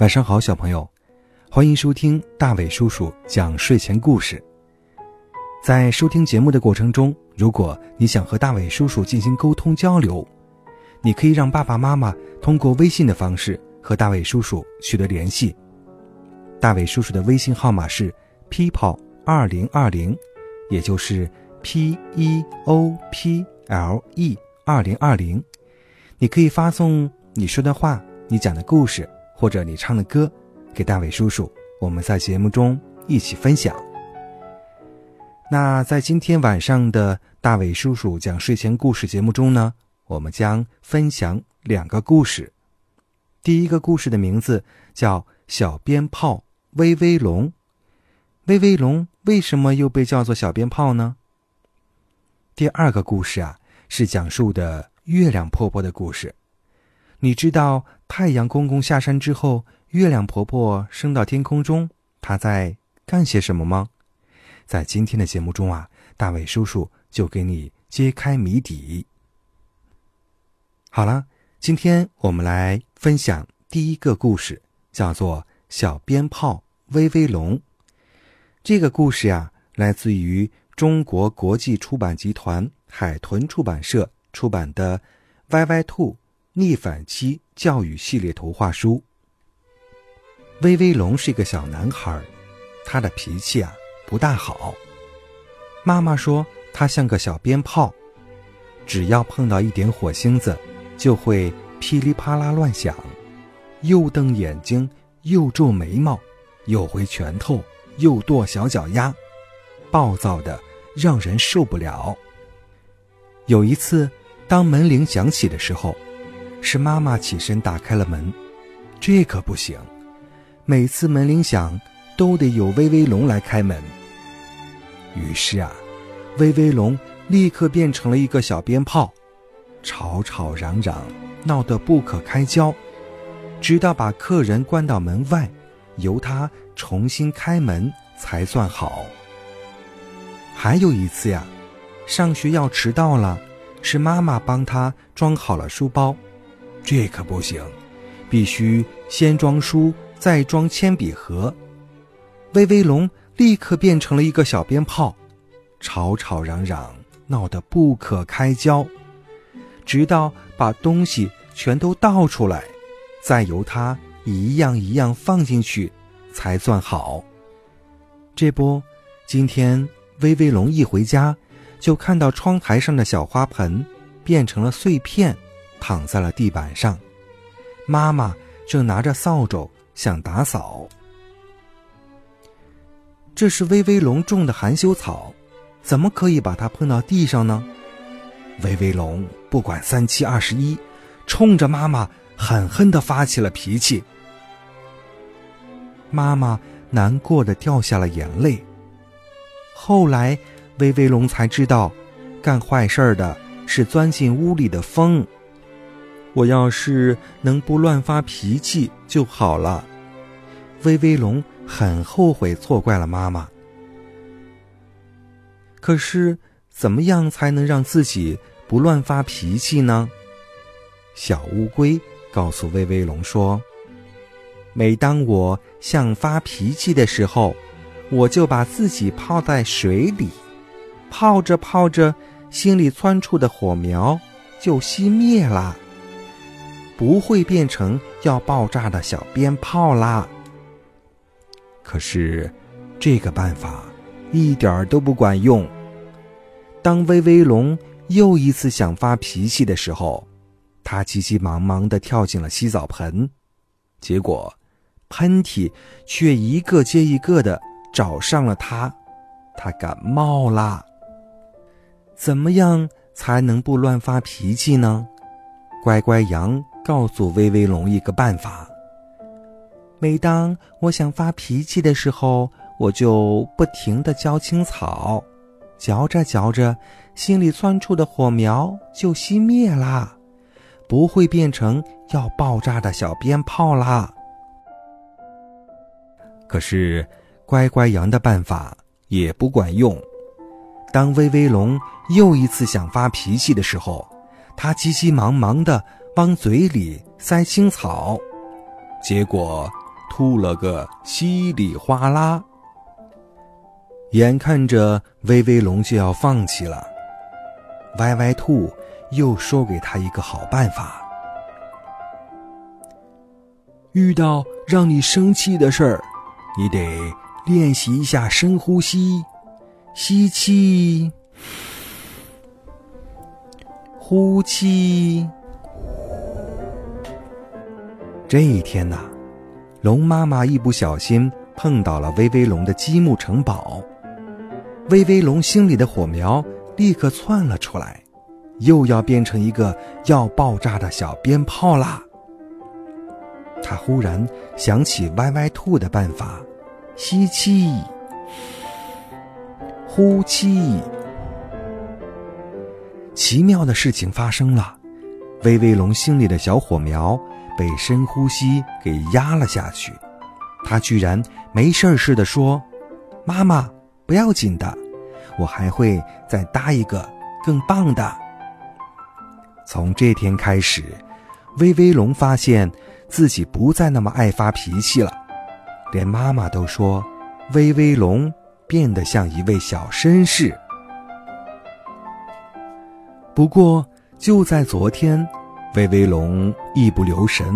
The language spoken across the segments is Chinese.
晚上好，小朋友，欢迎收听大伟叔叔讲睡前故事。在收听节目的过程中，如果你想和大伟叔叔进行沟通交流，你可以让爸爸妈妈通过微信的方式和大伟叔叔取得联系。大伟叔叔的微信号码是 people 二零二零，也就是 p e o p l e 二零二零。你可以发送你说的话、你讲的故事。或者你唱的歌，给大伟叔叔，我们在节目中一起分享。那在今天晚上的大伟叔叔讲睡前故事节目中呢，我们将分享两个故事。第一个故事的名字叫《小鞭炮威威龙》。威威龙为什么又被叫做小鞭炮呢？第二个故事啊，是讲述的月亮婆婆的故事。你知道太阳公公下山之后，月亮婆婆升到天空中，她在干些什么吗？在今天的节目中啊，大伟叔叔就给你揭开谜底。好了，今天我们来分享第一个故事，叫做《小鞭炮威威龙》。这个故事呀，来自于中国国际出版集团海豚出版社出版的《歪歪兔》。逆反期教育系列图画书。威威龙是一个小男孩，他的脾气啊不大好。妈妈说他像个小鞭炮，只要碰到一点火星子，就会噼里啪啦乱响，又瞪眼睛，又皱眉毛，又挥拳头，又跺小脚丫，暴躁的让人受不了。有一次，当门铃响起的时候。是妈妈起身打开了门，这可不行。每次门铃响，都得有威威龙来开门。于是啊，威威龙立刻变成了一个小鞭炮，吵吵嚷嚷，闹得不可开交，直到把客人关到门外，由他重新开门才算好。还有一次呀，上学要迟到了，是妈妈帮他装好了书包。这可不行，必须先装书，再装铅笔盒。威威龙立刻变成了一个小鞭炮，吵吵嚷嚷，闹得不可开交，直到把东西全都倒出来，再由它一样一样放进去，才算好。这不，今天威威龙一回家，就看到窗台上的小花盆变成了碎片。躺在了地板上，妈妈正拿着扫帚想打扫。这是威威龙种的含羞草，怎么可以把它碰到地上呢？威威龙不管三七二十一，冲着妈妈狠狠的发起了脾气。妈妈难过的掉下了眼泪。后来，威威龙才知道，干坏事的是钻进屋里的风。我要是能不乱发脾气就好了。威威龙很后悔错怪了妈妈。可是，怎么样才能让自己不乱发脾气呢？小乌龟告诉威威龙说：“每当我想发脾气的时候，我就把自己泡在水里，泡着泡着，心里窜出的火苗就熄灭了。”不会变成要爆炸的小鞭炮啦。可是，这个办法一点儿都不管用。当威威龙又一次想发脾气的时候，他急急忙忙的跳进了洗澡盆，结果，喷嚏却一个接一个的找上了他，他感冒啦。怎么样才能不乱发脾气呢？乖乖羊。告诉威威龙一个办法。每当我想发脾气的时候，我就不停的嚼青草，嚼着嚼着，心里窜出的火苗就熄灭啦，不会变成要爆炸的小鞭炮啦。可是，乖乖羊的办法也不管用。当威威龙又一次想发脾气的时候，他急急忙忙的。往嘴里塞青草，结果吐了个稀里哗啦。眼看着威威龙就要放弃了，歪歪兔又说给他一个好办法：遇到让你生气的事儿，你得练习一下深呼吸，吸气，呼气。这一天呐，龙妈妈一不小心碰到了威威龙的积木城堡。威威龙心里的火苗立刻窜了出来，又要变成一个要爆炸的小鞭炮啦！他忽然想起歪歪兔的办法：吸气，呼气。奇妙的事情发生了，威威龙心里的小火苗被深呼吸给压了下去。他居然没事儿似的说：“妈妈。”不要紧的，我还会再搭一个更棒的。从这天开始，威威龙发现自己不再那么爱发脾气了，连妈妈都说威威龙变得像一位小绅士。不过，就在昨天，威威龙一不留神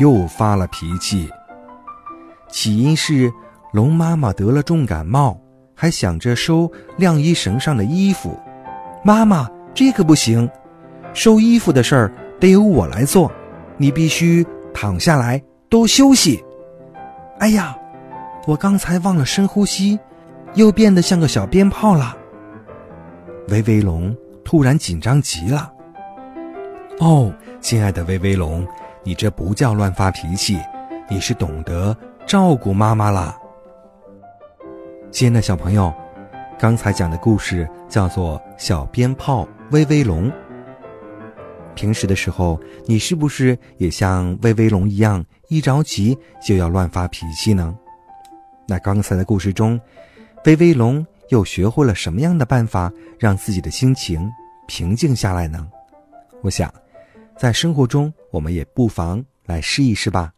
又发了脾气。起因是龙妈妈得了重感冒。还想着收晾衣绳上的衣服，妈妈，这可不行，收衣服的事儿得由我来做，你必须躺下来多休息。哎呀，我刚才忘了深呼吸，又变得像个小鞭炮了。威威龙突然紧张极了。哦，亲爱的威威龙，你这不叫乱发脾气，你是懂得照顾妈妈了。亲爱的小朋友，刚才讲的故事叫做《小鞭炮威威龙》。平时的时候，你是不是也像威威龙一样，一着急就要乱发脾气呢？那刚才的故事中，威威龙又学会了什么样的办法，让自己的心情平静下来呢？我想，在生活中，我们也不妨来试一试吧。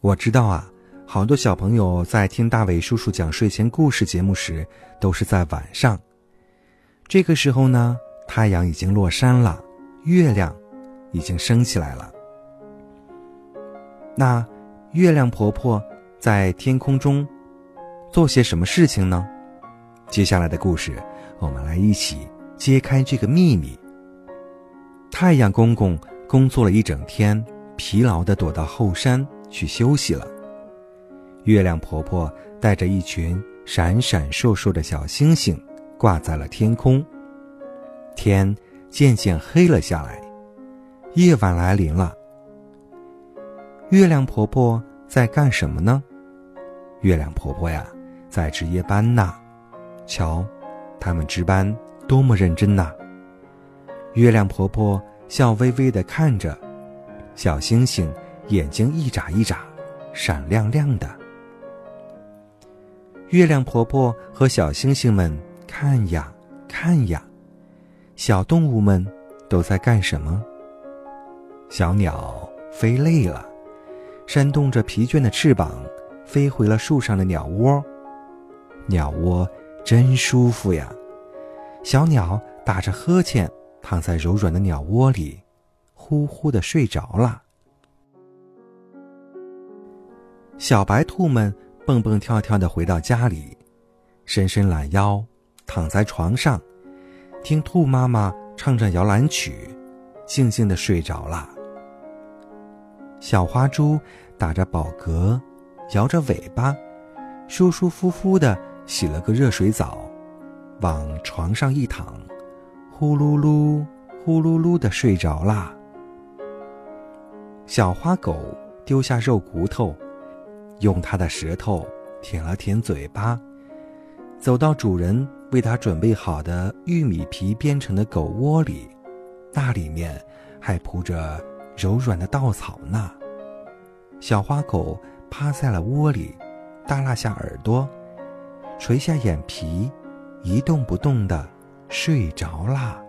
我知道啊。好多小朋友在听大伟叔叔讲睡前故事节目时，都是在晚上。这个时候呢，太阳已经落山了，月亮已经升起来了。那月亮婆婆在天空中做些什么事情呢？接下来的故事，我们来一起揭开这个秘密。太阳公公工作了一整天，疲劳的躲到后山去休息了。月亮婆婆带着一群闪闪烁烁的小星星，挂在了天空。天渐渐黑了下来，夜晚来临了。月亮婆婆在干什么呢？月亮婆婆呀，在值夜班呢。瞧，他们值班多么认真呐！月亮婆婆笑微微地看着，小星星眼睛一眨一眨，闪亮亮的。月亮婆婆和小星星们看呀看呀，小动物们都在干什么？小鸟飞累了，扇动着疲倦的翅膀，飞回了树上的鸟窝。鸟窝真舒服呀！小鸟打着呵欠，躺在柔软的鸟窝里，呼呼的睡着了。小白兔们。蹦蹦跳跳的回到家里，伸伸懒腰，躺在床上，听兔妈妈唱着摇篮曲，静静的睡着了。小花猪打着饱嗝，摇着尾巴，舒舒服服的洗了个热水澡，往床上一躺，呼噜噜，呼噜噜的睡着啦。小花狗丢下肉骨头。用它的舌头舔了舔嘴巴，走到主人为它准备好的玉米皮编成的狗窝里，那里面还铺着柔软的稻草呢。小花狗趴在了窝里，耷拉下耳朵，垂下眼皮，一动不动的睡着啦。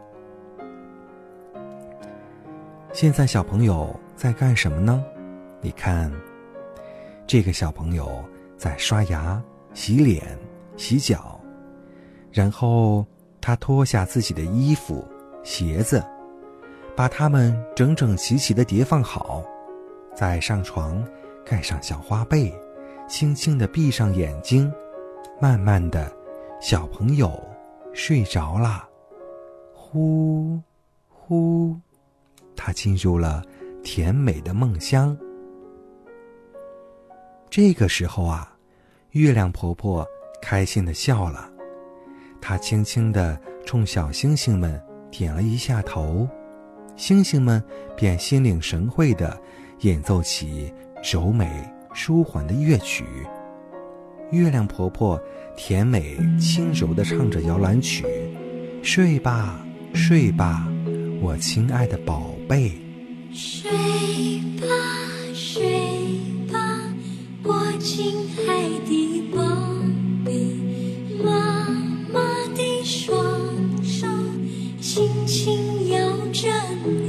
现在小朋友在干什么呢？你看。这个小朋友在刷牙、洗脸、洗脚，然后他脱下自己的衣服、鞋子，把它们整整齐齐的叠放好，再上床，盖上小花被，轻轻的闭上眼睛，慢慢的，小朋友睡着了，呼，呼，他进入了甜美的梦乡。这个时候啊，月亮婆婆开心的笑了，她轻轻的冲小星星们点了一下头，星星们便心领神会的演奏起柔美舒缓的乐曲。月亮婆婆甜美轻柔的唱着摇篮曲：“睡吧，睡吧，我亲爱的宝贝。”睡吧，睡吧，我。亲爱的宝贝，妈妈的双手轻轻摇着你。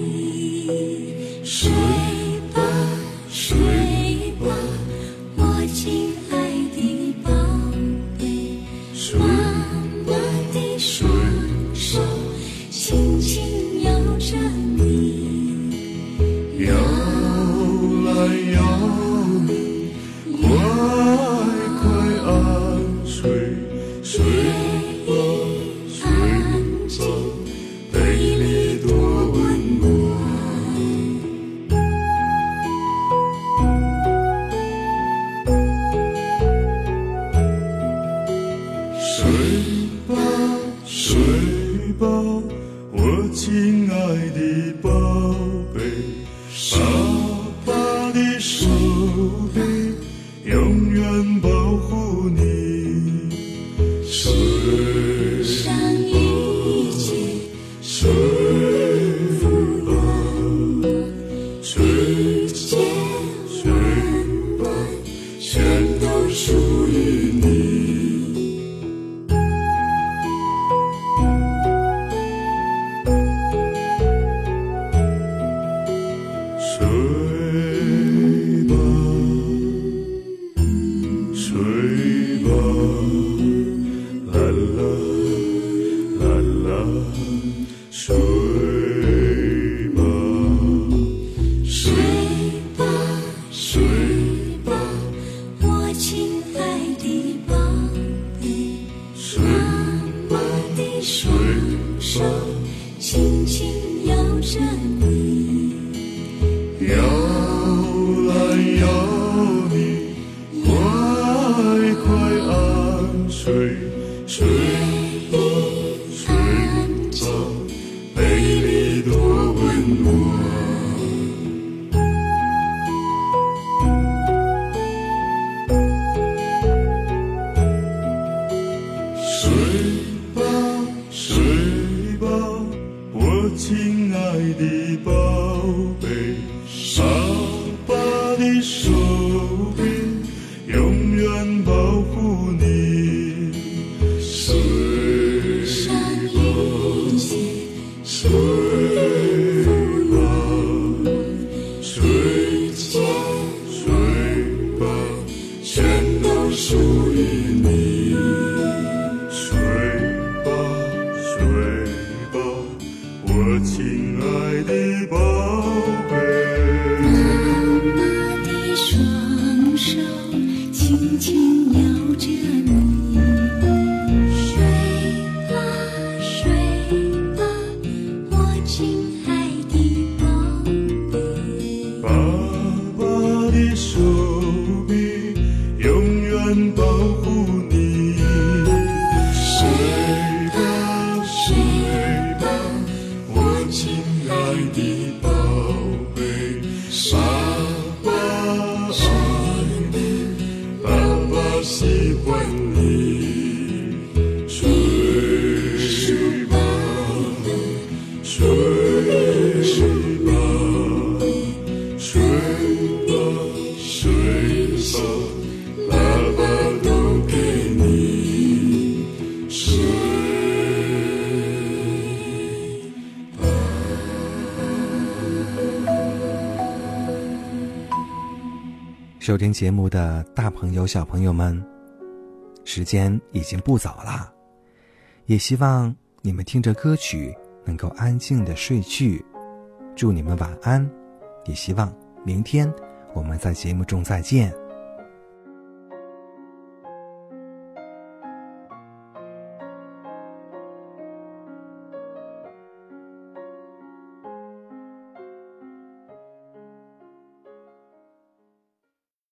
睡吧，了解你。我喜欢你收听节目的大朋友、小朋友们，时间已经不早了，也希望你们听着歌曲能够安静的睡去。祝你们晚安，也希望明天我们在节目中再见。